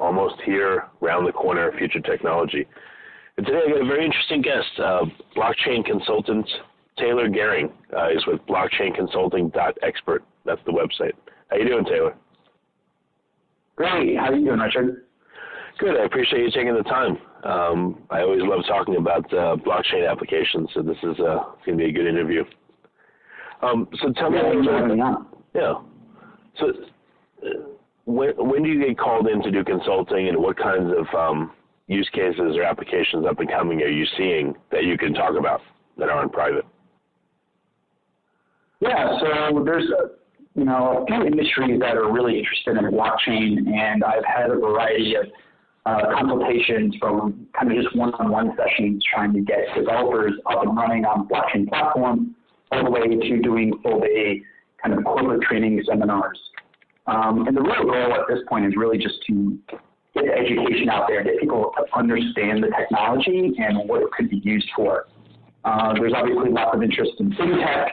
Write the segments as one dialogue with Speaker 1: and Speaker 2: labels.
Speaker 1: Almost here, round the corner, future technology. And today I got a very interesting guest, uh, blockchain consultant Taylor Gerring. Uh, is with blockchainconsulting.expert. That's the website. How you doing, Taylor?
Speaker 2: Great. How are you doing, Richard?
Speaker 1: Good. I appreciate you taking the time. Um, I always love talking about uh, blockchain applications, so this is uh, going to be a good interview. Um, so tell
Speaker 2: yeah,
Speaker 1: me,
Speaker 2: uh,
Speaker 1: yeah. So uh, when when do you get called in to do consulting, and what kinds of um, use cases or applications up and coming are you seeing that you can talk about that aren't private?
Speaker 2: Yeah, so there's a, you know a few industries that are really interested in blockchain, and I've had a variety of uh, consultations from kind of just one-on-one sessions trying to get developers up and running on blockchain platform, all the way to doing full-day kind of corporate training seminars. Um, and the real goal at this point is really just to get education out there, get people to understand the technology and what it could be used for. Uh, there's obviously lots of interest in fintech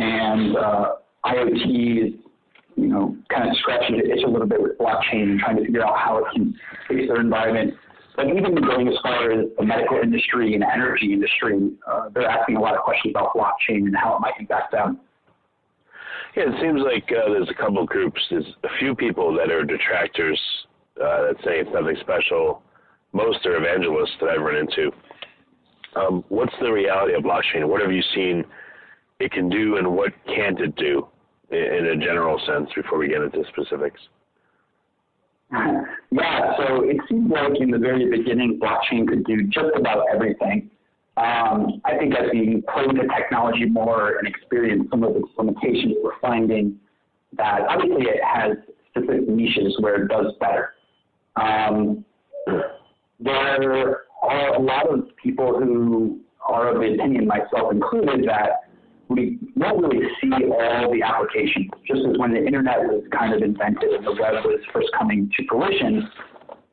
Speaker 2: and uh, IoT is, you know, kind of scratching itch a little bit with blockchain and trying to figure out how it can fix their environment. But even going as far as the medical industry and energy industry, uh, they're asking a lot of questions about blockchain and how it might impact them.
Speaker 1: Yeah, it seems like uh, there's a couple groups. There's a few people that are detractors uh, that say it's nothing special. Most are evangelists that I've run into. Um, what's the reality of blockchain? What have you seen it can do, and what can't it do in, in a general sense? Before we get into specifics.
Speaker 2: Yeah, so it seems like in the very beginning, blockchain could do just about everything. Um, I think as we play with the technology more and experience some of its limitations, we're finding that obviously it has specific niches where it does better. Um, there are a lot of people who are of the opinion, myself included, that we won't really see all the applications. Just as when the internet was kind of invented and the web was first coming to fruition,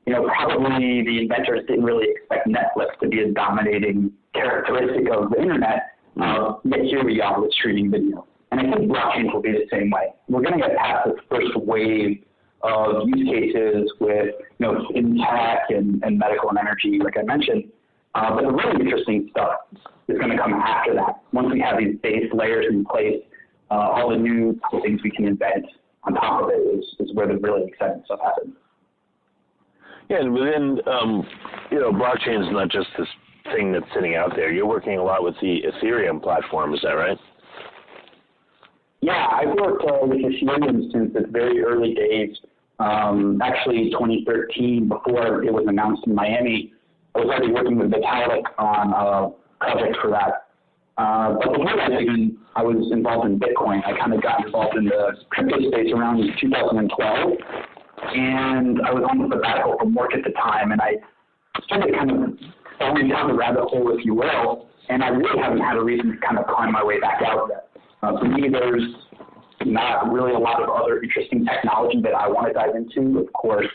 Speaker 2: you know, probably the inventors didn't really expect Netflix to be a dominating characteristic of the internet. Uh, yet here we are with streaming video. And I think blockchain will be the same way. We're going to get past this first wave of use cases with, you know, fintech and, and medical and energy, like I mentioned. Uh, but the really interesting stuff is going to come after that. Once we have these base layers in place, uh, all the new things we can invent on top of it is, is where the really exciting stuff happens.
Speaker 1: Yeah, and within, um, you know, blockchain is not just this thing that's sitting out there. You're working a lot with the Ethereum platform, is that right?
Speaker 2: Yeah, I've worked uh, with Ethereum since its very early days. Um, actually, 2013, before it was announced in Miami, I was already working with Vitalik on a project for that. Uh, but before that, even I was involved in Bitcoin. I kind of got involved in the crypto space around 2012, and I was on the sabbatical from work at the time, and I started kind of falling down the rabbit hole, if you will, and I really haven't had a reason to kind of climb my way back out yet. Uh, for me, there's not really a lot of other interesting technology that I want to dive into. Of course,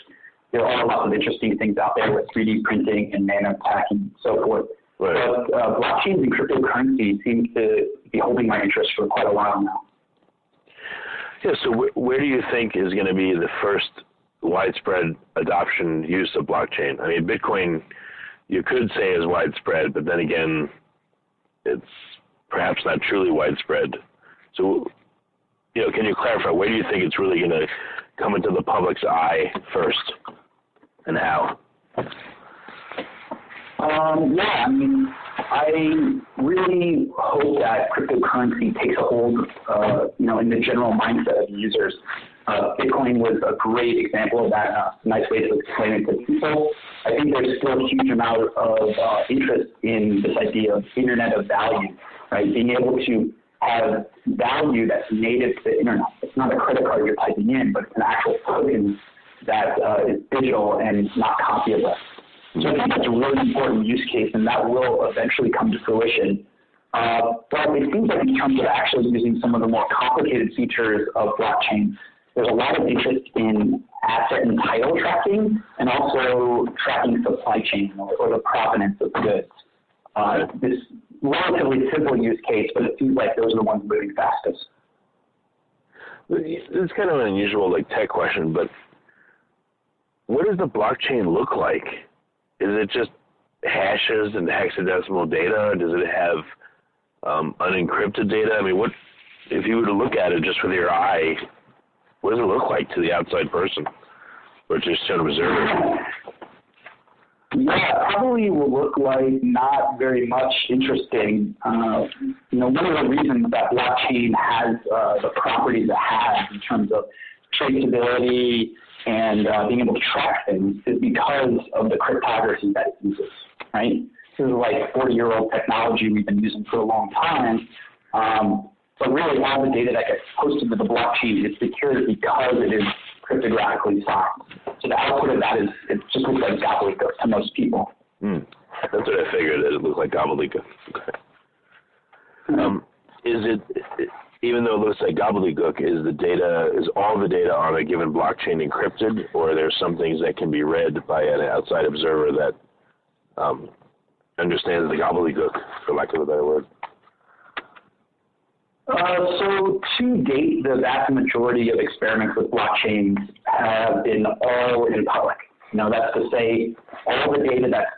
Speaker 2: there are lots of interesting things out there with 3D printing and nanotech and so forth. Right. But uh, blockchains and cryptocurrency seem to be holding my interest for quite a while now.
Speaker 1: Yeah, so wh- where do you think is going to be the first widespread adoption use of blockchain? I mean, Bitcoin, you could say is widespread, but then again, it's perhaps not truly widespread. So, you know, can you clarify where do you think it's really going to come into the public's eye first, and how?
Speaker 2: Um, yeah, I mean, I really hope that cryptocurrency takes hold, uh, you know, in the general mindset of users. Uh, Bitcoin was a great example of that, a nice way to explain it to people. I think there's still a huge amount of uh, interest in this idea of Internet of Value, right? Being able to have value that's native to the internet. It's not a credit card you're typing in, but it's an actual token that uh, is digital and not copyable. So I think that's a really important use case, and that will eventually come to fruition. Uh, but it seems like in terms of actually using some of the more complicated features of blockchain, there's a lot of interest in asset and title tracking and also tracking supply chain or, the provenance of goods. Uh, this relatively simple use case, but it seems like those are the ones moving fastest.
Speaker 1: It's kind of an unusual like tech question, but what does the blockchain look like? Is it just hashes and hexadecimal data? Does it have um, unencrypted data? I mean, what if you were to look at it just with your eye? What does it look like to the outside person, or just an observer?
Speaker 2: Yeah, probably will look like not very much interesting. Uh, you know, one of the reasons that blockchain has uh, the properties it has in terms of traceability and uh, being able to track things is because of the cryptography that it uses, right? This is like 40-year-old technology we've been using for a long time. Um, but really, all the data that gets posted to the blockchain is secured because it is cryptographically signed. So the output of that is it just looks like gobbledygook to most people.
Speaker 1: Mm. That's what I figured. It looked like gobbledygook. Okay. Um, is it even though it looks like gobbledygook, is the data is all the data on a given blockchain encrypted, or are there some things that can be read by an outside observer that um, understands the gobbledygook, for lack of a better word?
Speaker 2: Uh, so to date, the vast majority of experiments with blockchains have been all in public. Now that's to say all the data that's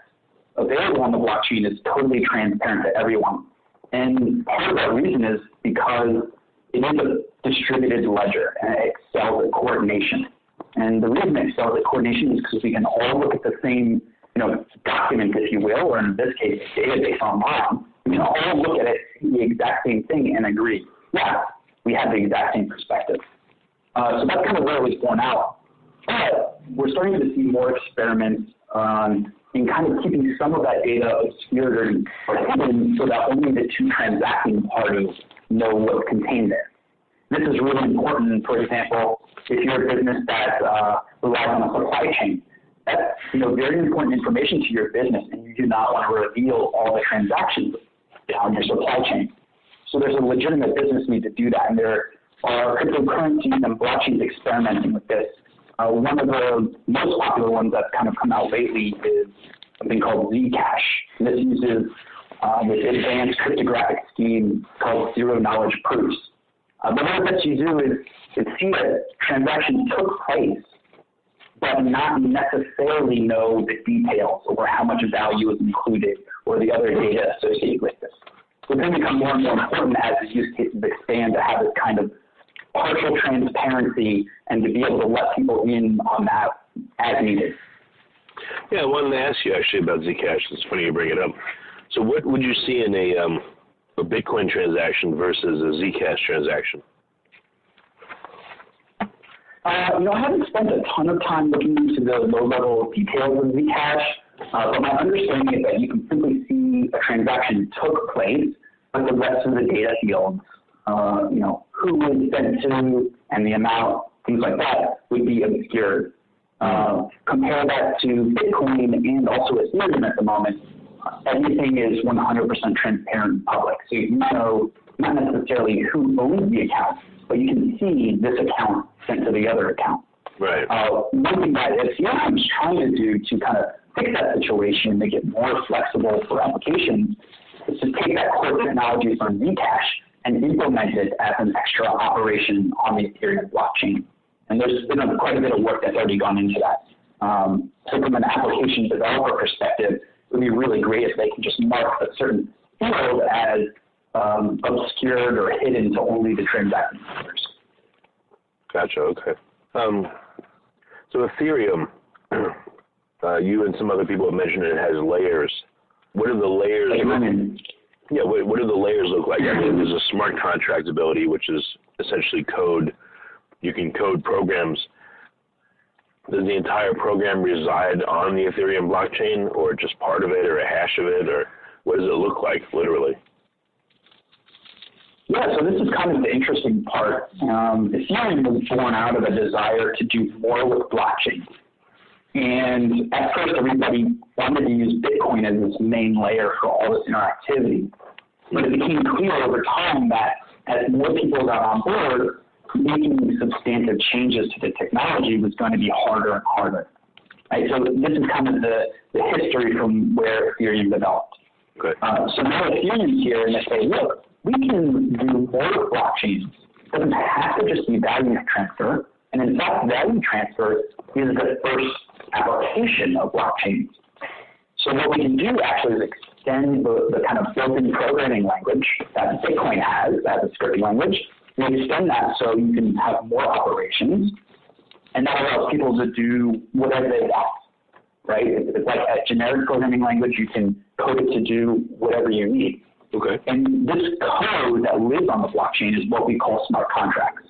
Speaker 2: available on the blockchain is totally transparent to everyone. And part of that reason is because it is a distributed ledger and it excels at coordination. And the reason it excels at coordination is because we can all look at the same, you know, document, if you will, or in this case, database online, we can all look at it, the exact same thing, and agree. Yeah, we have the exact same perspective. Uh, so that's kind of where it was born out. But we're starting to see more experiments um, in kind of keeping some of that data obscured or hidden so that only the two transacting parties know what's contained there. This is really important, for example, if you're a business that uh, relies on a supply chain that's you know very important information to your business, and you do not want to reveal all the transactions on your supply chain. So there's a legitimate business need to do that, and there are cryptocurrencies and blockchains experimenting with this. Uh, one of the most popular ones that's kind of come out lately is something called Zcash. This uses uh, this advanced cryptographic scheme called zero knowledge proofs. Uh, but what it lets you do is, is see that transactions took place but not necessarily know the details or how much value is included or the other data associated with this. So it's going to become more and more important as the use cases expand to have this kind of partial transparency and to be able to let people in on that as needed.
Speaker 1: Yeah, I wanted to ask you actually about Zcash. It's funny you bring it up. So, what would you see in a um, a Bitcoin transaction versus a Zcash transaction?
Speaker 2: Uh, you know, I haven't spent a ton of time looking into the low-level details of Zcash, uh, but my understanding is that you can simply see a transaction took place, but the rest of the data fields, uh, you know, who was sent to and the amount, things like that, would be obscured. Uh, compare that to Bitcoin and also Ethereum at the moment, everything is 100% transparent and public. So you know not necessarily who owns the account, but you can see this account sent to the other account.
Speaker 1: Right.
Speaker 2: Uh, one thing that Ethereum is trying to do to kind of fix that situation, and make it more flexible for applications, is to take that core technology from Zcash and implement it as an extra operation on the Ethereum blockchain. And there's been a, quite a bit of work that's already gone into that. Um, so from an application developer perspective, it would be really great if they can just mark a certain field as um, obscured or hidden to only the transacting users.
Speaker 1: Gotcha. Okay. Um, so Ethereum, uh, you and some other people have mentioned it has layers. What are the layers? Yeah. What, what do the layers look like? I mean, there's a smart contract ability, which is essentially code. You can code programs. Does the entire program reside on the Ethereum blockchain, or just part of it, or a hash of it, or what does it look like, literally?
Speaker 2: Yeah, so this is kind of the interesting part. Um, Ethereum was born out of a desire to do more with blockchain. And at first, everybody wanted to use Bitcoin as this main layer for all this interactivity. But it became clear over time that as more people got on board, making substantive changes to the technology was going to be harder and harder. Right? So this is kind of the, the history from where Ethereum developed.
Speaker 1: Okay.
Speaker 2: Uh, so now Ethereum's here and they say, look, we can do more blockchains. It doesn't have to just be value transfer. And in fact, value transfer is the first application of blockchains. So what we can do actually is extend the, the kind of built-in programming language that Bitcoin has as a scripting language. We extend that so you can have more operations, and that allows people to do whatever they want. Right? It's like a generic programming language. You can code it to do whatever you need.
Speaker 1: Okay.
Speaker 2: And this code that lives on the blockchain is what we call smart contracts.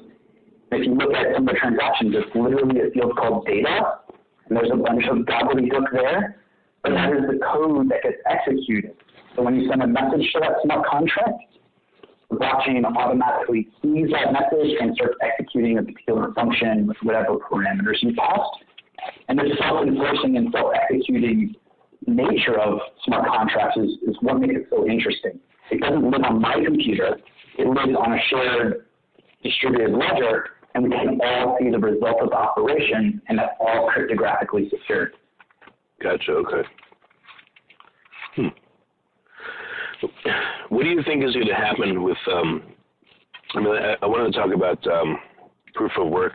Speaker 2: If you look at some of the transactions, it's literally a field called data, and there's a bunch of gobbledygook there, but that is the code that gets executed. So when you send a message to that smart contract, the blockchain automatically sees that message and starts executing a particular function with whatever parameters you passed. And the self-enforcing and self-executing nature of smart contracts is, is what makes it so interesting. It doesn't live on my computer. It lives on a shared distributed ledger, and we can all see the result of the operation, and that's all cryptographically secured.
Speaker 1: Gotcha. Okay. Hmm. What do you think is going to happen with? Um, I mean, I, I wanted to talk about um, proof of work,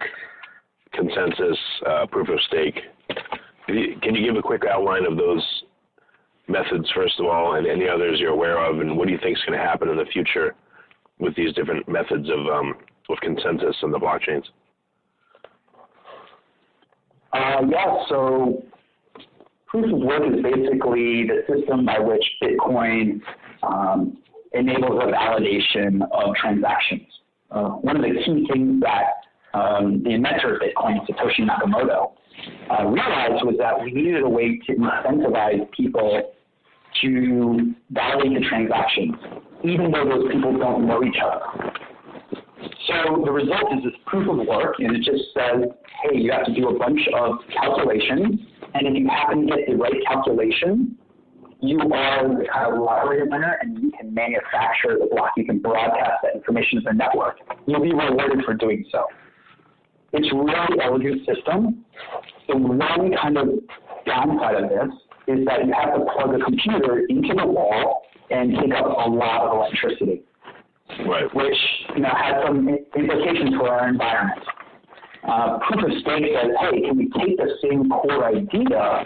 Speaker 1: consensus, uh, proof of stake. Can you give a quick outline of those methods, first of all, and any others you're aware of, and what do you think is going to happen in the future with these different methods of um, of consensus on the blockchains?
Speaker 2: Uh, yeah, so proof of work is basically the system by which Bitcoin um, enables a validation of transactions. Uh, one of the key things that um, the inventor of Bitcoin, Satoshi Nakamoto, uh, realized was that we needed a way to incentivize people to validate the transactions, even though those people don't know each other. So the result is this proof of work, and it just says, hey, you have to do a bunch of calculations, and if you happen to get the right calculation, you are the kind of lottery winner, and you can manufacture the block. You can broadcast that information to the network. You'll be rewarded for doing so. It's a really elegant system. The one kind of downside of this is that you have to plug a computer into the wall and take up a lot of electricity,
Speaker 1: Right.
Speaker 2: which you know has some implications for our environment. Uh, proof of stake says, hey, can we take the same core idea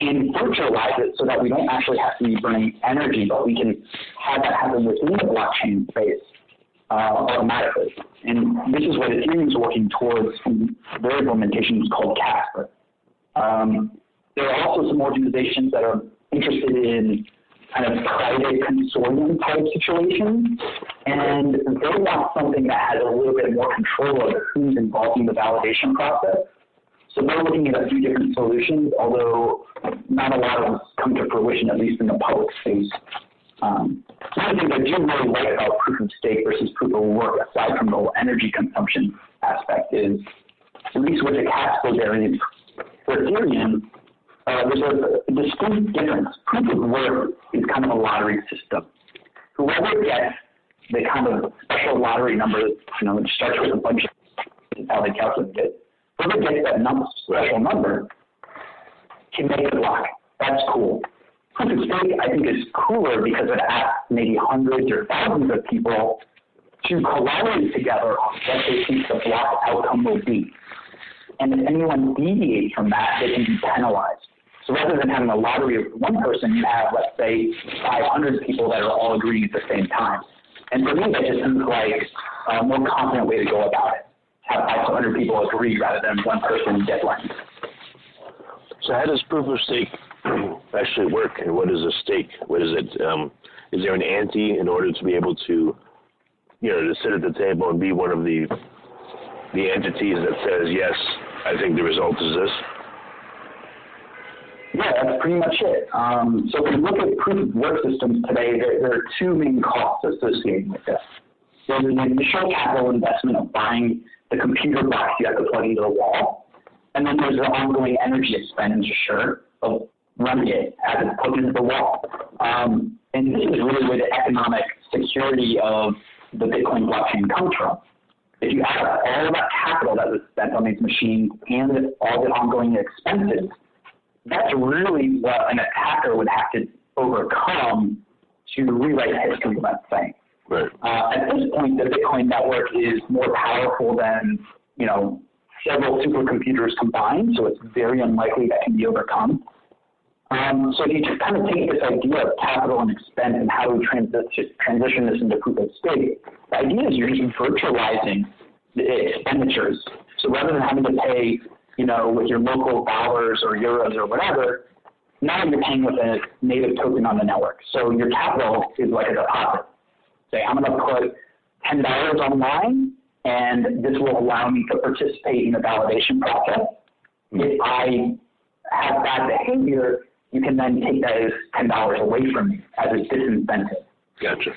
Speaker 2: and virtualize it so that we don't actually have to be burning energy, but we can have that happen within the blockchain space uh, automatically. And this is what Ethereum is working towards. Their implementation is called Casper. Um, there are also some organizations that are interested in kind of private consortium type situations, and they want something that has a little bit more control over who's involved in the validation process. So they're looking at a few different solutions, although not a lot of them come to fruition, at least in the public space. Um, one of the things I do really like about proof of stake versus proof of work, aside from the energy consumption aspect, is at least with the Casper variant for Ethereum, there's a, distinct difference. Proof of work is kind of a lottery system. Whoever gets the kind of special lottery number, you know, which starts with a bunch of how they calculate it, whoever gets that number, special number can make a block. That's cool. Proof of stake, I think, is cooler because it asks maybe hundreds or thousands of people to collaborate together on what they think the block outcome will be. And if anyone deviates from that, they can be penalized. So rather than having a lottery of one person, you have, let's say, 500 people that are all agreeing at the same time. And for me, that just seems like a more confident way to go about it. Have 500 people agree rather than one person deadline.
Speaker 1: So how does proof of stake actually work, and what is a stake? What is it? Um, is there an ante in order to be able to, you know, to sit at the table and be one of the the entities that says yes, I think the result is this?
Speaker 2: Yeah, that's pretty much it. Um, so if we look at proof of work systems today, there, there, are two main costs associated with this. there's an initial capital investment of buying the computer box you have to plug into the wall, and then there's the ongoing energy expenditure of running it as it's plugged into the wall. Um, and this is really where the economic security of the Bitcoin blockchain comes from. If you add up all of that capital that was spent on these machines and all the ongoing expenses, that's really what an attacker would have to overcome to rewrite history, let's say.
Speaker 1: Right.
Speaker 2: Uh, at this point, the Bitcoin network is more powerful than you know several supercomputers combined, so it's very unlikely that can be overcome. Um, so if you just kind of take this idea of capital and expense and how we transition, transition this into proof of stake, the idea is you're just virtualizing the expenditures. So rather than having to pay, you know, with your local dollars or euros or whatever, now you're paying with a native token on the network. So your capital is like a deposit. Say, I'm going to put $10 online, and this will allow me to participate in the validation process. Hmm. If I have bad behavior, you can then take that as $10 away from me as a disincentive.
Speaker 1: Gotcha.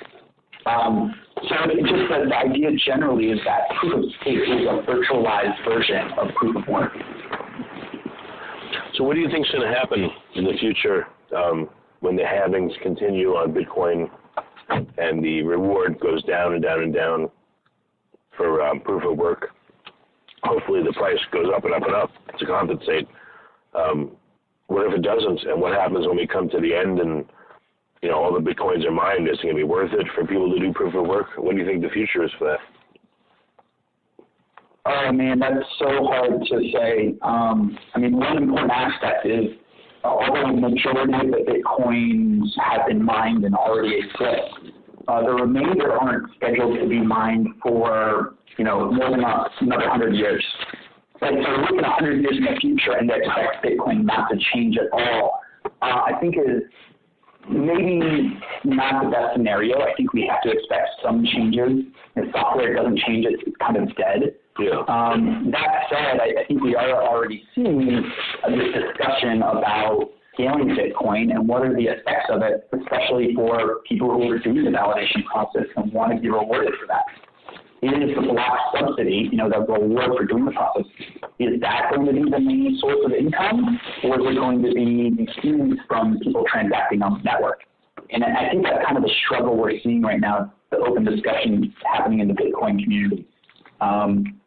Speaker 2: Um, so just the, the idea generally is that proof of stake is a virtualized version of proof of work.
Speaker 1: So what do you think is going to happen in the future um, when the halvings continue on Bitcoin and the reward goes down and down and down for um, proof of work? Hopefully the price goes up and up and up to compensate. Um, what if it doesn't? And what happens when we come to the end and you know all the bitcoins are mined? Is it going to be worth it for people to do proof of work? What do you think the future is for that?
Speaker 2: Oh man, that's so hard to say. Um, I mean, one important aspect is although the majority of the bitcoins have been mined and already exist, uh, the remainder aren't scheduled to be mined for you know more than a, another hundred years. So looking 100 years in the future and expect Bitcoin not to change at all, uh, I think is maybe not the best scenario. I think we have to expect some changes. If software doesn't change, it's kind of dead.
Speaker 1: Yeah.
Speaker 2: Um, that said, I, I think we are already seeing this discussion about scaling Bitcoin and what are the effects of it, especially for people who are doing the validation process and want to be rewarded for that. Is the block subsidy, you know, the reward for doing the process, is that going to be the main source of income, or is it going to be the fees from people transacting on the network? And I think that's kind of the struggle we're seeing right now, the open discussion happening in the Bitcoin community. Um,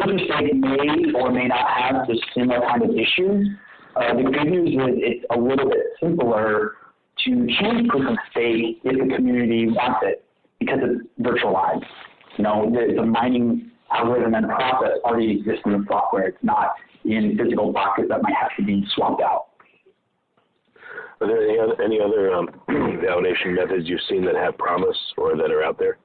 Speaker 2: of stake may or may not have the similar kind of issues. Uh, the good news is it's a little bit simpler to change proof of stake if the community wants it because it's virtualized. You know, the, the mining algorithm and process already exists in the software. It's not in physical boxes that might have to be swapped out.
Speaker 1: Are there any other, any other um, validation methods you've seen that have promise or that are out there?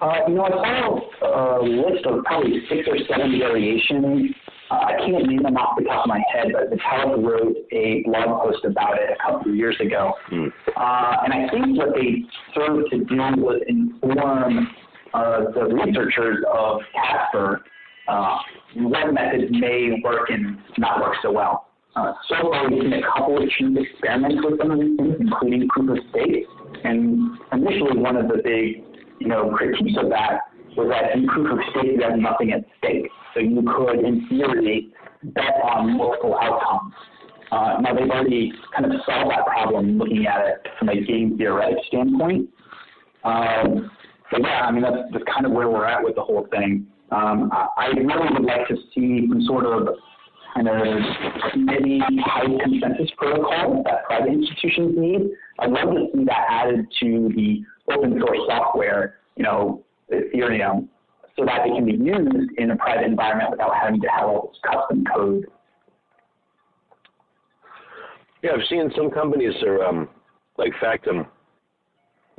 Speaker 2: Uh, you know, I saw a list of probably six or seven variations. I can't name them off the top of my head, but Vitalik wrote a blog post about it a couple of years ago.
Speaker 1: Hmm.
Speaker 2: Uh, and I think what they served to do was inform uh, the researchers of Casper uh, what methods may work and not work so well. Uh, so far, we've seen a couple of cheap experiments with some of these things, including proof of stake. And initially, one of the big you know, critiques of that was that in proof of stake, you have nothing at stake. So you could, in theory, bet on multiple outcomes. Uh, now, they've already kind of solved that problem looking at it from a game theoretic standpoint. Um, but yeah, I mean, that's, that's kind of where we're at with the whole thing. Um, I, I really would like to see some sort of kind of committee high consensus protocol that private institutions need. I'd love to see that added to the open source software, you know, Ethereum, so that it can be used in a private environment without having to have all this custom code.
Speaker 1: Yeah, I've seen some companies are um, like Factom.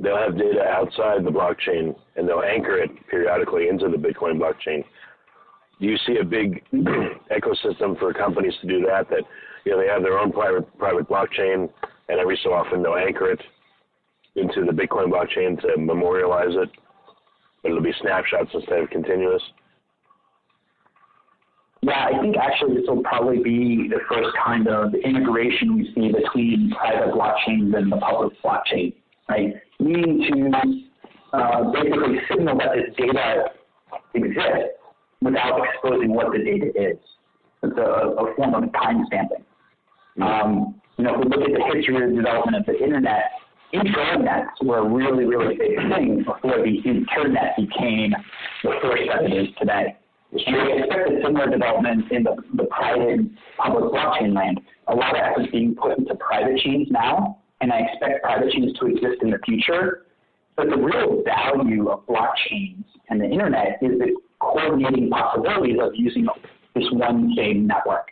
Speaker 1: They'll have data outside the blockchain and they'll anchor it periodically into the Bitcoin blockchain. Do you see a big ecosystem for companies to do that? That you know they have their own private private blockchain, and every so often they'll anchor it into the Bitcoin blockchain to memorialize it, but it'll be snapshots instead of continuous.
Speaker 2: Yeah, I think actually this will probably be the first kind of integration we see between private blockchains and the public blockchain, right? We need to uh, basically signal that this data exists without exposing what the data is. It's a, a form of timestamping. Mm-hmm. Um, you know, if we look at the history of the development of the internet, intranets were a really, really big thing before the internet became the first that it is today. And we expect a similar development in the, the private public blockchain land. A lot of effort is being put into private chains now, and I expect private chains to exist in the future. But the real value of blockchains and the internet is the coordinating possibilities of using this one same network.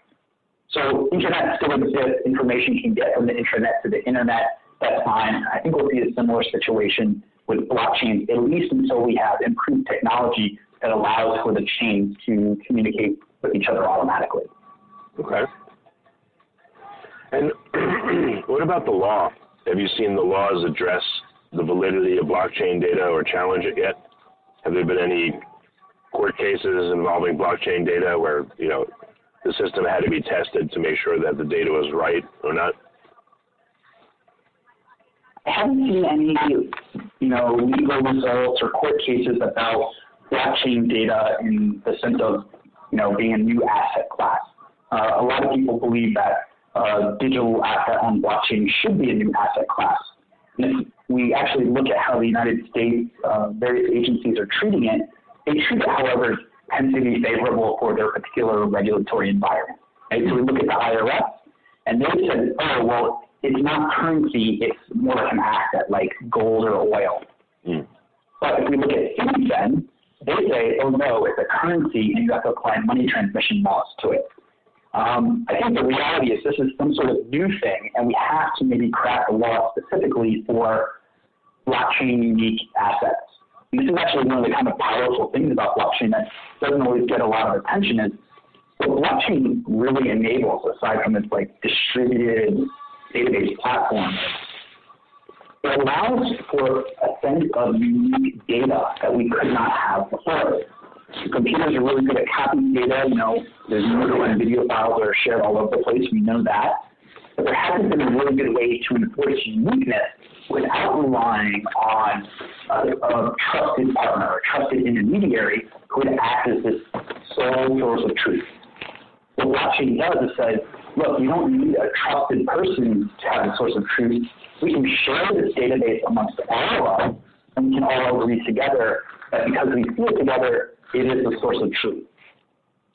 Speaker 2: So internet still exists, information can get from the internet to the internet, that's fine. I think we'll see a similar situation with blockchains, at least until we have improved technology that allows for the chains to communicate with each other automatically.
Speaker 1: Okay. And what about the law? Have you seen the laws address the validity of blockchain data or challenge it yet? Have there been any court cases involving blockchain data where, you know, the system had to be tested to make sure that the data was right or not?
Speaker 2: Haven't seen any, you know, legal results or court cases about blockchain data in the sense of, you know, being a new asset class. Uh, a lot of people believe that uh, digital asset on blockchain should be a new asset class. And if we actually look at how the United States uh, various agencies are treating it, they treat it, however, tends to be favorable for their particular regulatory environment. Right? So we look at the IRS, and they said, oh, well, it's not currency, it's more like an asset, like gold or oil. Mm. But if we look at FinCEN, they say, oh no, it's a currency and you have to apply money transmission laws to it. Um, I think the reality is this is some sort of new thing, and we have to maybe craft a law specifically for blockchain unique assets. And this is actually one of the kind of powerful things about blockchain that doesn't always get a lot of attention is what blockchain really enables, aside from its like distributed database platform, it allows for a sense of unique data that we could not have before. Computers are really good at copying data. You know, there's photo and video files that are shared all over the place. We know that. But there hasn't been a really good way to enforce uniqueness without relying on uh, a, a trusted partner, a trusted intermediary who would act as this sole source of truth. What blockchain does is says, look, you don't need a trusted person to have a source of truth. We can share this database amongst all of us, and we can all agree together that because we see it together, it is the source of truth.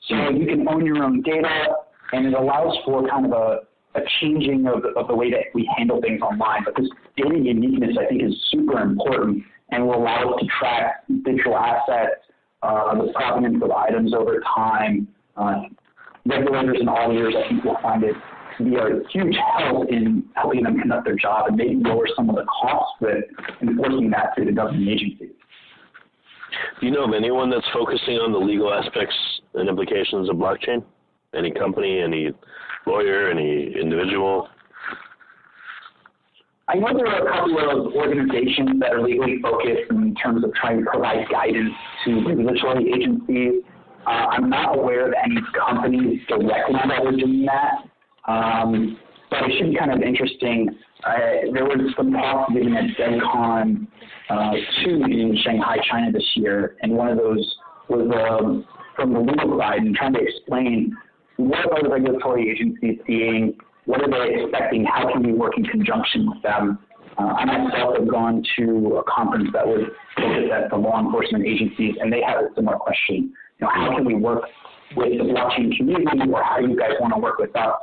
Speaker 2: So you can own your own data, and it allows for kind of a, a changing of, of the way that we handle things online. But this data uniqueness, I think, is super important and will allow us to track digital assets, uh, the provenance of items over time. Uh, regulators and auditors, I think, will find it to be a huge help in helping them conduct their job and maybe lower some of the costs with enforcing that through the government agencies.
Speaker 1: Do you know of anyone that's focusing on the legal aspects and implications of blockchain? Any company, any lawyer, any individual?
Speaker 2: I know there are a couple of organizations that are legally focused in terms of trying to provide guidance to regulatory agencies. Uh, I'm not aware of any companies directly that are doing that. Um, but it should be kind of interesting. There was some talk given at DevCon uh, 2 in Shanghai, China this year, and one of those was um, from the legal side and trying to explain what are the regulatory agencies seeing, what are they expecting, how can we work in conjunction with them. Uh, I myself have gone to a conference that was focused at the law enforcement agencies, and they had a similar question. Know, how can we work with the blockchain community, or how do you guys want to work with us?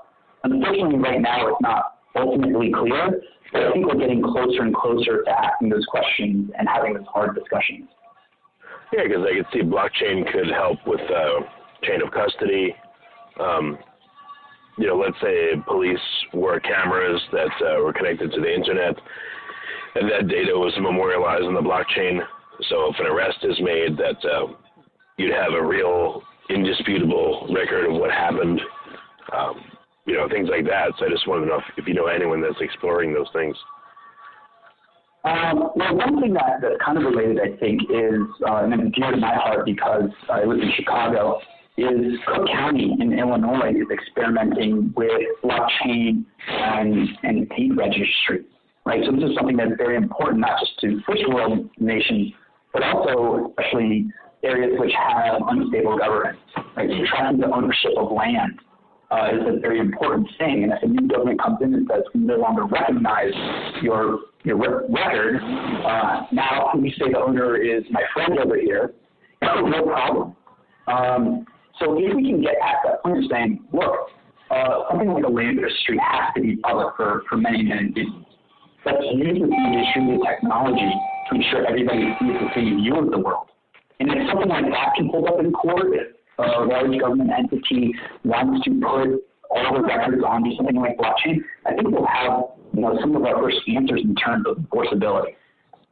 Speaker 2: Unfortunately, right now it's not ultimately clear, but I think we're getting closer and closer to asking those questions and having those hard discussions.
Speaker 1: Yeah, because I could see blockchain could help with uh, chain of custody. Um, you know, let's say police were cameras that uh, were connected to the internet, and that data was memorialized on the blockchain. So if an arrest is made, that uh, you'd have a real, indisputable record of what happened. Um, you know, things like that. So I just wanted to know if, if you know anyone that's exploring those things.
Speaker 2: Um, well, one thing that, that's kind of related, I think, is, uh, and dear to my heart because I live in Chicago, is Cook County in Illinois is experimenting with blockchain and, and deed registry. right? So this is something that's very important, not just to first world nations, but also especially areas which have unstable governments, right? So tracking the ownership of land uh, is a very important thing. And if a new government comes in and says we no longer recognize your your re- record, uh, now we say the owner is my friend over here, no problem. Um, so if we can get at that point of saying, look, uh, something like a land registry has to be public for, for many, many reasons. Let's use the distributed technology to ensure everybody sees the same view of the world. And if something like that can hold up in court, if a large government entity wants to put all the records onto something like blockchain, I think we'll have you know some of our first answers in terms of enforceability.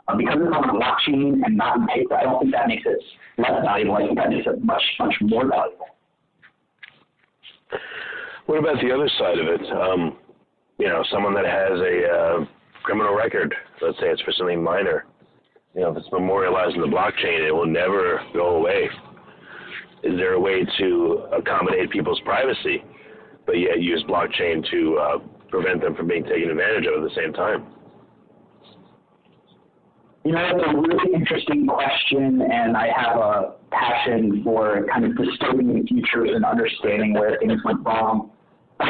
Speaker 2: Uh, because it's on blockchain and not in paper, I don't think that makes it less valuable. I think that makes it much, much more valuable.
Speaker 1: What about the other side of it? Um, you know, someone that has a uh, criminal record, let's say it's for something minor, you know, if it's memorialized in the blockchain, it will never go away. Is there a way to accommodate people's privacy, but yet use blockchain to uh, prevent them from being taken advantage of at the same time?
Speaker 2: You know, that's a really interesting question, and I have a passion for kind of disturbing the futures and understanding where things went wrong. uh,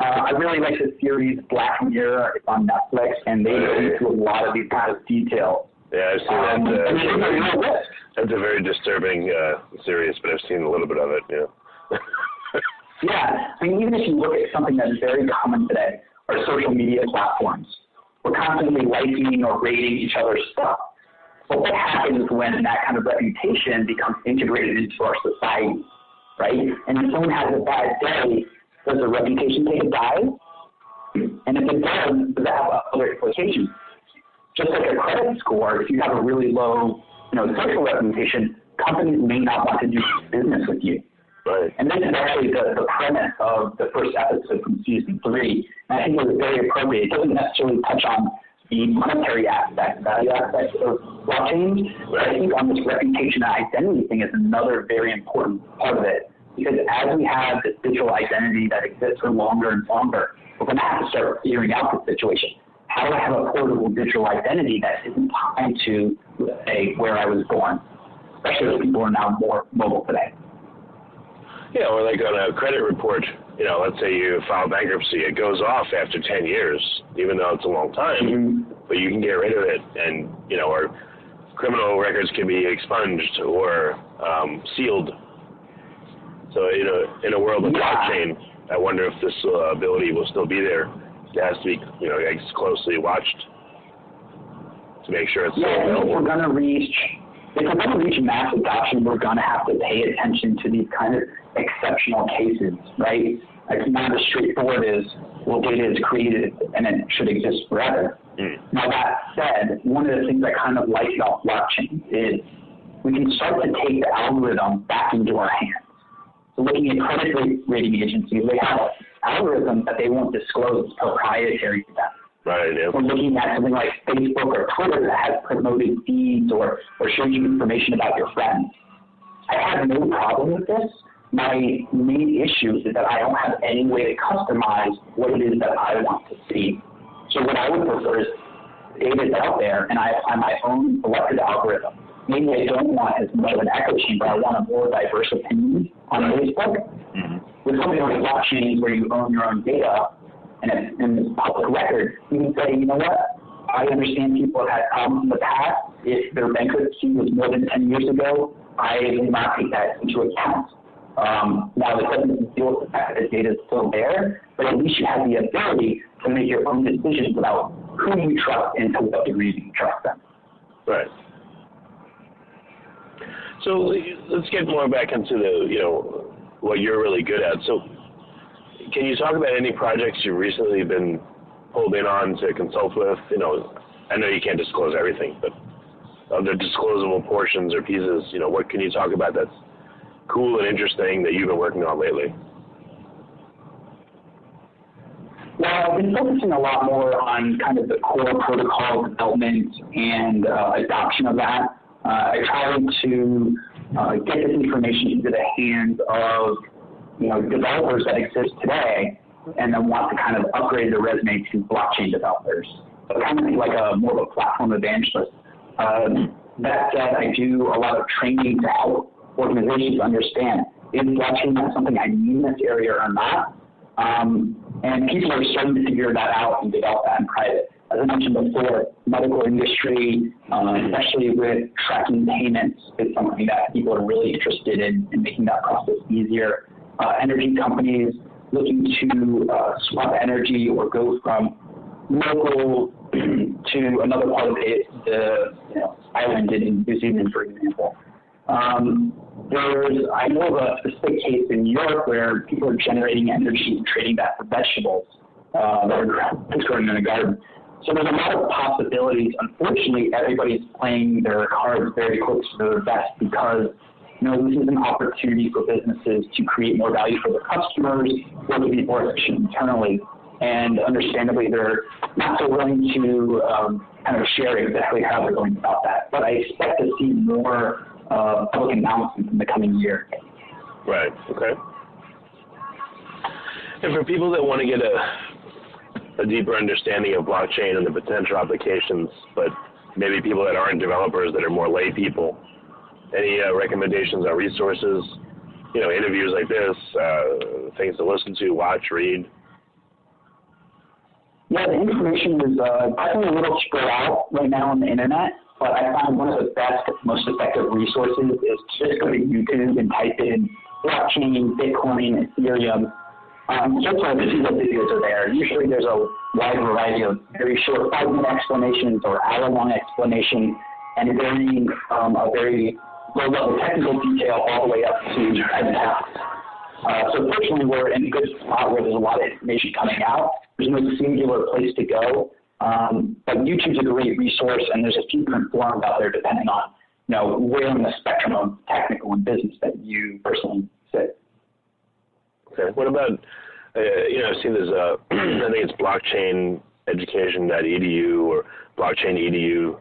Speaker 2: I really like the series Black Mirror it's on Netflix, and they go into a lot of these kind of details.
Speaker 1: Yeah, I've seen
Speaker 2: Um,
Speaker 1: that. Uh,
Speaker 2: there's no risk.
Speaker 1: that's a very disturbing uh, series, but I've seen a little bit of it. Yeah.
Speaker 2: Yeah, I mean, even if you look at something that's very common today, our social media platforms, we're constantly liking or rating each other's stuff. But what happens when that kind of reputation becomes integrated into our society, right? And if someone has a bad day, does the reputation take a dive? And if it does, does that have other implications? Just like a credit score, if you have a really low, you know, social reputation, companies may not want to do business with you.
Speaker 1: right.
Speaker 2: And this is actually the, the premise of the first episode from season three. And I think it was very appropriate. It doesn't necessarily touch on the monetary aspect, value aspect of blockchain, but I think on this reputation and identity thing is another very important part of it. Because as we have this digital identity that exists for longer and longer, we're going to have to start figuring out the situation. How do I have a portable digital identity that isn't tied to, say, where I was born? Especially as people are now more mobile today.
Speaker 1: Yeah, or like on a credit report, you know, let's say you file bankruptcy, it goes off after 10 years, even though it's a long time,
Speaker 2: Mhm.
Speaker 1: but you can get rid of it, and you know, or criminal records can be expunged or um, sealed. So, you know, in a world of
Speaker 2: Yeah.
Speaker 1: blockchain, I wonder if this uh, ability will still be there. It has to be, you know, I closely watched to make sure it's
Speaker 2: Yeah, I if
Speaker 1: available.
Speaker 2: we're going to reach, if we're going to reach mass adoption, we're going to have to pay attention to these kind of exceptional cases, right? It's not as straightforward as, well, data is created and it should exist forever.
Speaker 1: Mm.
Speaker 2: Now that said, one of the things I kind of like about blockchain is we can start to take the algorithm back into our hands. So looking at credit rating agencies, they have algorithms that they won't disclose proprietary to them
Speaker 1: Right, yeah.
Speaker 2: we're looking at something like Facebook or Twitter that has promoted feeds or, or shows you information about your friends. I have no problem with this. My main issue is that I don't have any way to customize what it is that I want to see. So what I would prefer is data is out there and I apply my own selected algorithm. Maybe I don't want as much of an echo chamber. I want a more diverse opinion on Facebook
Speaker 1: hmm
Speaker 2: with something like blockchain where you own your own data and it's, and public record, you can say, you know what, I understand people have had problems in the past. If their bankruptcy was more than 10 years ago, I will not take that into account. Um, now, it doesn't deal with the fact that the data is still there, but at least you have the ability to make your own decisions about who you trust and to what degree you trust them.
Speaker 1: Right. So let's get more back into the, you know, what you're really good at. So can you talk about any projects you've recently been pulled in on to consult with? You know, I know you can't disclose everything, but of the disclosable portions or pieces, you know, what can you talk about that's cool and interesting that you've been working on lately?
Speaker 2: Well, I've been focusing a lot more on kind of the core protocol development and uh, adoption of that. Uh, I try to uh, get this information into the hands of you know developers that exist today, and then want to kind of upgrade their resume to blockchain developers. but kind of like a more of a platform evangelist. Um, that said, I do a lot of training to help organizations understand is blockchain not something I need in this area or not. Um, and people are starting to figure that out and develop that in private. As I mentioned before, medical industry, uh, especially with tracking payments, is something that people are really interested in, in making that process easier. Uh, energy companies looking to uh, swap energy or go from local to another part of the, the you know, island in New Zealand, for example. Um, there's, I know of a specific case in Europe where people are generating energy and trading that for vegetables uh, that are growing in a garden. So there's a lot of possibilities. Unfortunately, everybody's playing their cards very close to their vest because you know, this is an opportunity for businesses to create more value for their customers or to be more efficient internally. And understandably, they're not so willing to um, kind of share exactly how they're going about that. But I expect to see more uh, public announcements in the coming year.
Speaker 1: Right. Okay. And for people that want to get a, a deeper understanding of blockchain and the potential applications, but maybe people that aren't developers that are more lay people, any uh, recommendations on resources? You know, interviews like this, uh, things to listen to, watch, read.
Speaker 2: Yeah, the information is uh, a little spread out right now on the internet but I find one of the best, most effective resources is just go to YouTube and type in blockchain, Bitcoin, Ethereum. Um, to see what videos are there. Usually there's a wide variety of very short five-minute explanations or hour-long explanations, and varying from a very low-level technical detail all the way up to Talks. Uh, so fortunately, we're in a good spot where there's a lot of information coming out. There's no singular place to go. Um, but YouTube's a great resource, and there's a few different forums out there depending on you know where on the spectrum of technical and business that you personally sit.
Speaker 1: Okay. What about uh, you know I've seen this uh, I think it's blockchaineducation.edu or blockchain.edu.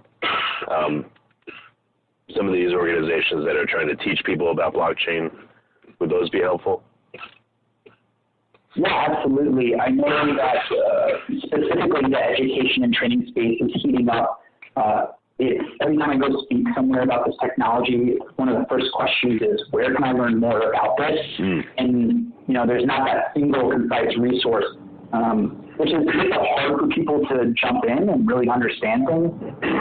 Speaker 1: Um, some of these organizations that are trying to teach people about blockchain, would those be helpful?
Speaker 2: Yeah, absolutely. I know that uh, specifically the education and training space is heating up. Uh, it, every time I go speak somewhere about this technology, one of the first questions is, where can I learn more about this? Mm. And, you know, there's not that single concise resource, um, which is kind of hard for people to jump in and really understand things.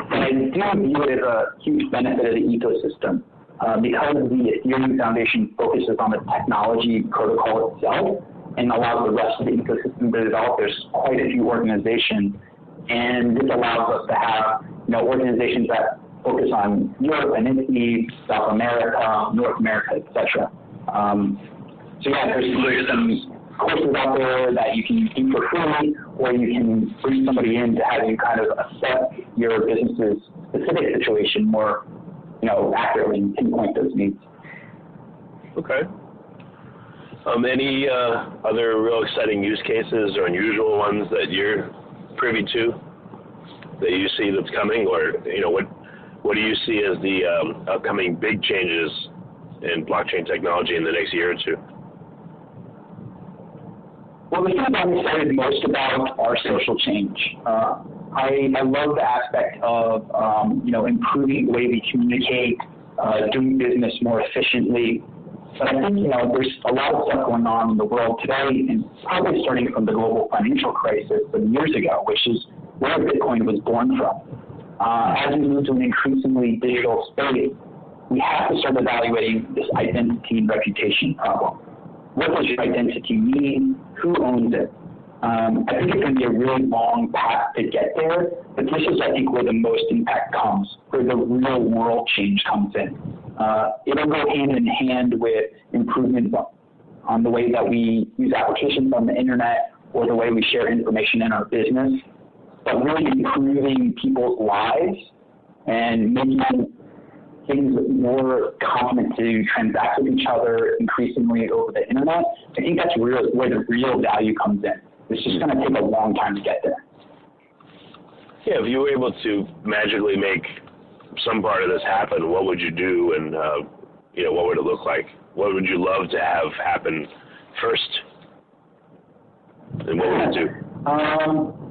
Speaker 2: But I do view it as a huge benefit of the ecosystem. Uh, because the Ethereum Foundation focuses on the technology protocol itself, and allows the rest of the ecosystem to develop. There's quite a few organizations, and this allows us to have you know organizations that focus on Europe and Italy, South America, North America, etc. Um, so yeah, there's, there's some courses out there that you can do for free, or you can bring somebody in to have you kind of assess your business's specific situation more, you know, accurately and pinpoint those needs.
Speaker 1: Okay. Um, any uh, other real exciting use cases or unusual ones that you're privy to that you see that's coming, or you know what what do you see as the um, upcoming big changes in blockchain technology in the next year or two?
Speaker 2: The thing I'm excited most about are social change. Uh, I, I love the aspect of um, you know improving the way we communicate, uh, doing business more efficiently, but I think, you know, there's a lot of stuff going on in the world today, and probably starting from the global financial crisis some years ago, which is where Bitcoin was born from. Uh, as we move to an increasingly digital space, we have to start evaluating this identity and reputation problem. What does your identity mean? Who owns it? Um, I think it's going to be a really long path to get there, but this is, I think, where the most impact comes, where the real world change comes in. Uh, it'll go hand in hand with improvements on the way that we use applications on the internet or the way we share information in our business, but really improving people's lives and making things more common to transact with each other increasingly over the internet. I think that's real, where the real value comes in. It's just going to take a long time to get there.
Speaker 1: Yeah, if you were able to magically make some part of this happen, what would you do, and uh, you know, what would it look like? What would you love to have happen first, and what would you do?
Speaker 2: Um,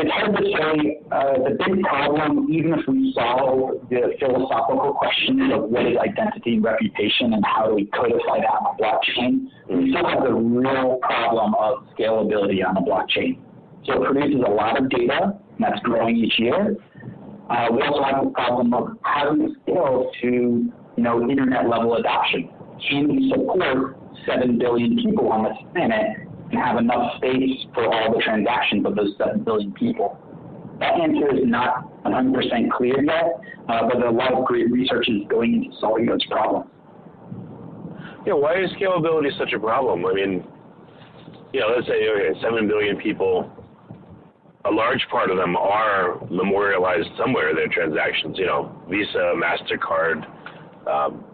Speaker 2: it's hard to say. Uh, the big problem, even if we solve the philosophical questions of what is identity and reputation and how do we codify that on a blockchain, we still have the real problem of scalability on a blockchain. So it produces a lot of data, and that's growing each year. Uh, we also have the problem of how do we scale to you know internet level adoption. Can we support seven billion people on this planet have enough space for all the transactions of those 7 billion people? That answer is not 100% clear yet, uh, but a lot of great research is going into solving those problems.
Speaker 1: Yeah, why is scalability such a problem? I mean, you know, let's say okay, 7 billion people, a large part of them are memorialized somewhere, their transactions, you know, Visa, MasterCard, um,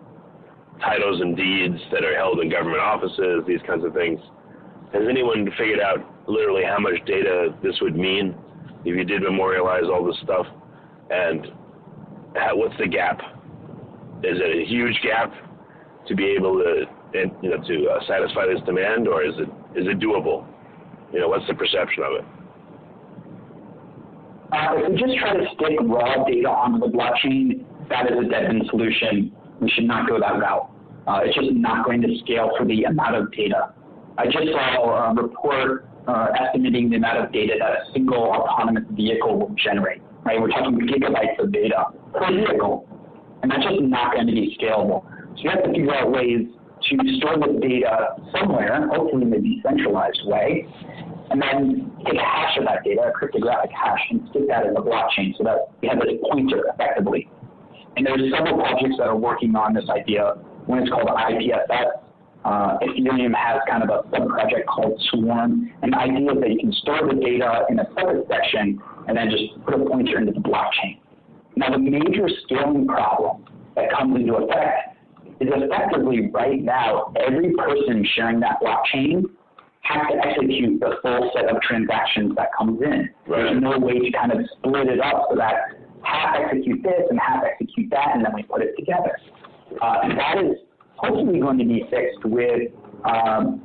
Speaker 1: titles and deeds that are held in government offices, these kinds of things. Has anyone figured out literally how much data this would mean if you did memorialize all this stuff? And how, what's the gap? Is it a huge gap to be able to, you know, to uh, satisfy this demand, or is it is it doable? You know, what's the perception of it?
Speaker 2: Uh, if we just try to stick raw data onto the blockchain, that is a dead end solution. We should not go that route. Uh, it's just not going to scale for the amount of data. I just saw a report uh, estimating the amount of data that a single autonomous vehicle will generate. Right, we're talking gigabytes of data per vehicle, and that's just not going to be scalable. So you have to figure out ways to store the data somewhere, hopefully in a decentralized way, and then take a hash of that data, a cryptographic hash, and stick that in the blockchain so that we have this pointer effectively. And there's several projects that are working on this idea. One is called IPFS, uh, Ethereum has kind of a sub-project called Swarm, and the idea is that you can store the data in a separate section and then just put a pointer into the blockchain. Now, the major scaling problem that comes into effect is effectively right now, every person sharing that blockchain has to execute the full set of transactions that comes in. Right. There's no way to kind of split it up so that half execute this and half execute that, and then we put it together. Uh, that is hopefully going to be fixed with um,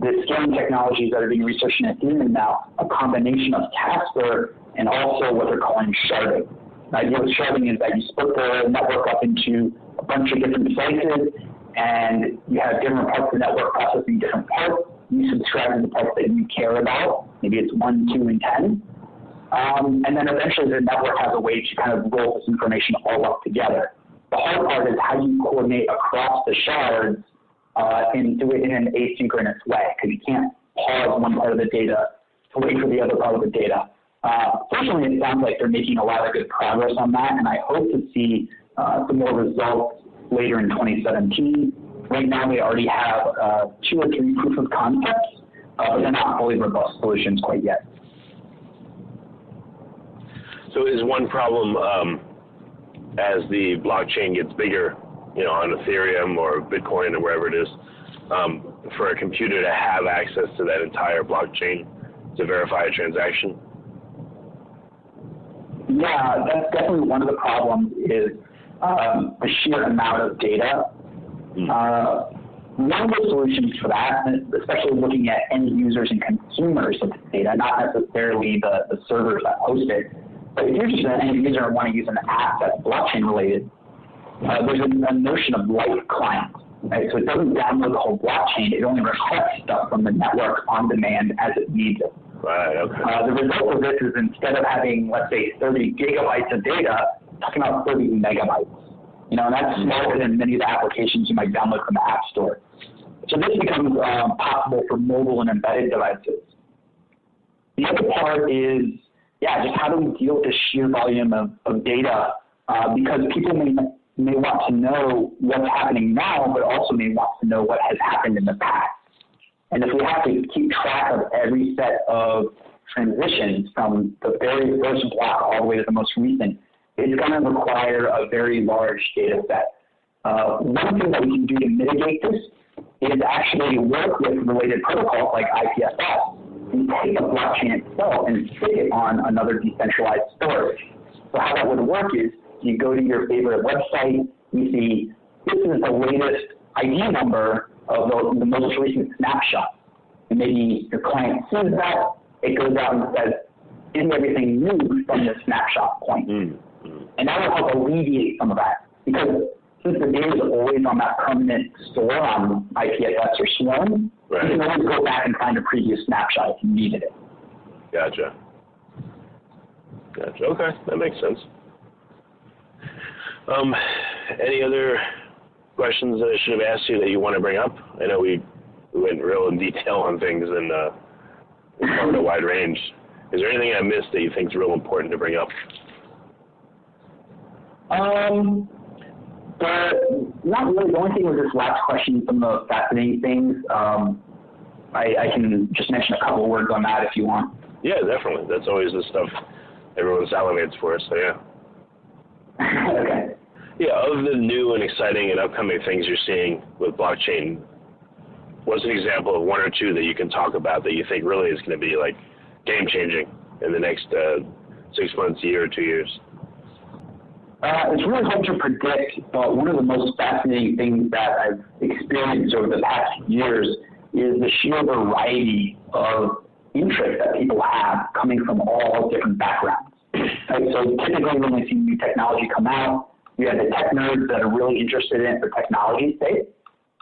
Speaker 2: the scaling technologies that are being researched in Ethereum now, a combination of Casper and also what they're calling sharding. The idea with sharding is that you split the network up into a bunch of different slices, and you have different parts of the network processing different parts. You subscribe to the parts that you care about. Maybe it's one, two, and ten. Um, and then eventually the network has a way to kind of roll this information all up together. The hard part is how you coordinate across the shards uh, and do it in an asynchronous way because you can't pause one part of the data to wait for the other part of the data. Uh, fortunately, it sounds like they're making a lot of good progress on that, and I hope to see uh, some more results later in 2017. Right now, we already have uh, two or three proof of concepts, uh, but they're not fully robust solutions quite yet.
Speaker 1: So, is one problem um, as the blockchain gets bigger, you know, on Ethereum or Bitcoin or wherever it is, um, for a computer to have access to that entire blockchain to verify a transaction?
Speaker 2: Yeah, that's definitely one of the problems is um, the sheer amount of data. Mm. Uh, one of the solutions for that, especially looking at end users and consumers of the data, not necessarily the, the servers that host it, but if you're just an end user and want to use an app that's blockchain related, uh, there's a, a, notion of light client. Right? So it doesn't download the whole blockchain. It only requests stuff from the network on demand as it needs it.
Speaker 1: Right. Okay.
Speaker 2: Uh, the result of this is instead of having, let's say, 30 gigabytes of data, talking about 30 megabytes. You know, and that's smaller than many of the applications you might download from the App Store. So this becomes um, possible for mobile and embedded devices. The other part is yeah, just how do we deal with the sheer volume of, of data? Uh, because people may, may want to know what's happening now, but also may want to know what has happened in the past. And if we have to keep track of every set of transitions from the very first block all the way to the most recent, it's going to require a very large data set. Uh, one thing that we can do to mitigate this is actually work with related protocols like IPFS you take the blockchain itself and stick it on another decentralized storage. So how that would work is you go to your favorite website, you see this is the latest ID number of the, the most recent snapshot. And maybe your client sees that, it goes out and says, getting everything new from the snapshot point. Mm-hmm. And that will help alleviate some of that. Because since the data is always on that permanent store on IPFS or Swarm, right. you can always go back and find a previous snapshot if you needed it.
Speaker 1: Gotcha. Gotcha. Okay, that makes sense. Um, any other questions that I should have asked you that you want to bring up? I know we, we went real in detail on things and uh, covered a wide range. Is there anything I missed that you think is real important to bring up?
Speaker 2: Um, but not really. The only thing was this last question, some of the fascinating things. Um, I, I can just mention a couple words on that if you want.
Speaker 1: Yeah, definitely. That's always the stuff everyone salivates for. So yeah.
Speaker 2: okay.
Speaker 1: Yeah, of the new and exciting and upcoming things you're seeing with blockchain, what's an example of one or two that you can talk about that you think really is going to be like game changing in the next uh, six months, year, or two years?
Speaker 2: Uh, it's really hard to predict, but one of the most fascinating things that I've experienced over the past years is the sheer variety of interest that people have coming from all different backgrounds. Right? So typically when we see new technology come out, we have the tech nerds that are really interested in it for technology's sake.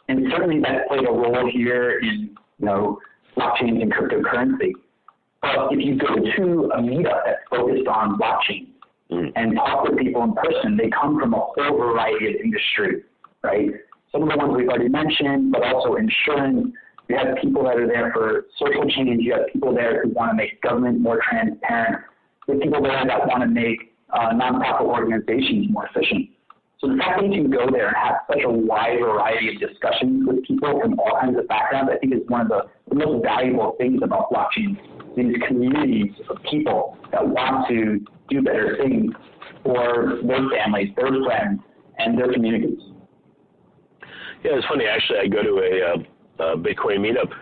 Speaker 2: And certainly that played a role here in, you know, blockchain and cryptocurrency. But if you go to a meetup that's focused on blockchain mm. and talk with people in person, they come from a whole variety of industries, right? Some of the ones we've already mentioned, but also insurance. You have people that are there for social change. You have people there who want to make government more transparent. You have people there that want to make uh, nonprofit organizations more efficient. So the fact that you can go there and have such a wide variety of discussions with people from all kinds of backgrounds, I think is one of the, the most valuable things about blockchain. These communities of people that want to do better things for their families, their friends, and their communities.
Speaker 1: Yeah, it's funny. Actually, I go to a, uh, a Bitcoin meetup.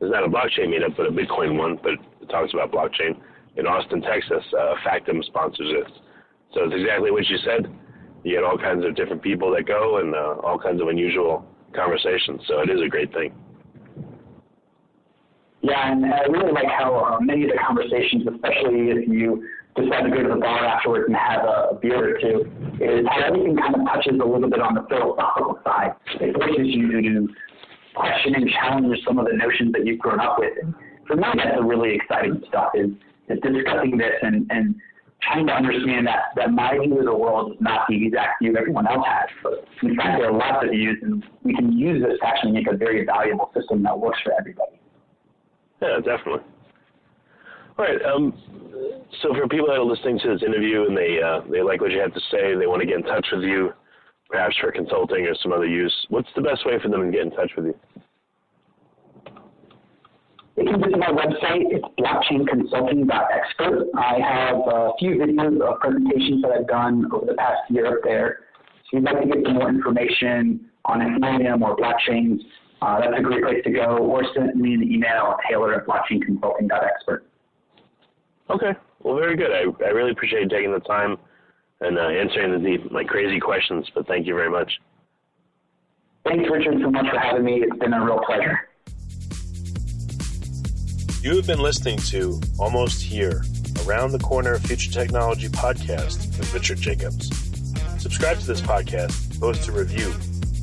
Speaker 1: It's not a blockchain meetup, but a Bitcoin one, but it talks about blockchain in Austin, Texas. Uh, Factom sponsors it. So it's exactly what you said. You get all kinds of different people that go and uh, all kinds of unusual conversations. So it is a great thing.
Speaker 2: Yeah, and I really like how uh, many of the conversations, especially if you decide to go to the bar afterwards and have a beer or two, is how everything kind of touches a little bit on the philosophical side. It forces you to question and challenge some of the notions that you've grown up with. And for me, that's the really exciting stuff is is discussing this and, and trying to understand that, that my view of the world is not the exact view everyone else has. But in fact, there are lots of views, and we can use this to actually make a very valuable system that works for everybody.
Speaker 1: Yeah, definitely. All right. Um, so for people that are listening to this interview and they uh, they like what you have to say, they want to get in touch with you, perhaps for consulting or some other use. What's the best way for them to get in touch with you?
Speaker 2: They can visit my website. It's blockchainconsulting.expert. I have a few videos of presentations that I've done over the past year up there. So if you'd like to get some more information on Ethereum or blockchains, uh, that's a great place to go. Or send me an email, at taylor at blockchainconsulting.expert.
Speaker 1: Okay. Well, very good. I, I really appreciate you taking the time and uh, answering the deep, like crazy questions, but thank you very much.
Speaker 2: Thanks, Richard, so much for having me. It's been a real pleasure.
Speaker 3: You have been listening to Almost Here, Around the Corner Future Technology podcast with Richard Jacobs. Subscribe to this podcast, post a review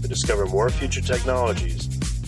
Speaker 3: to discover more future technologies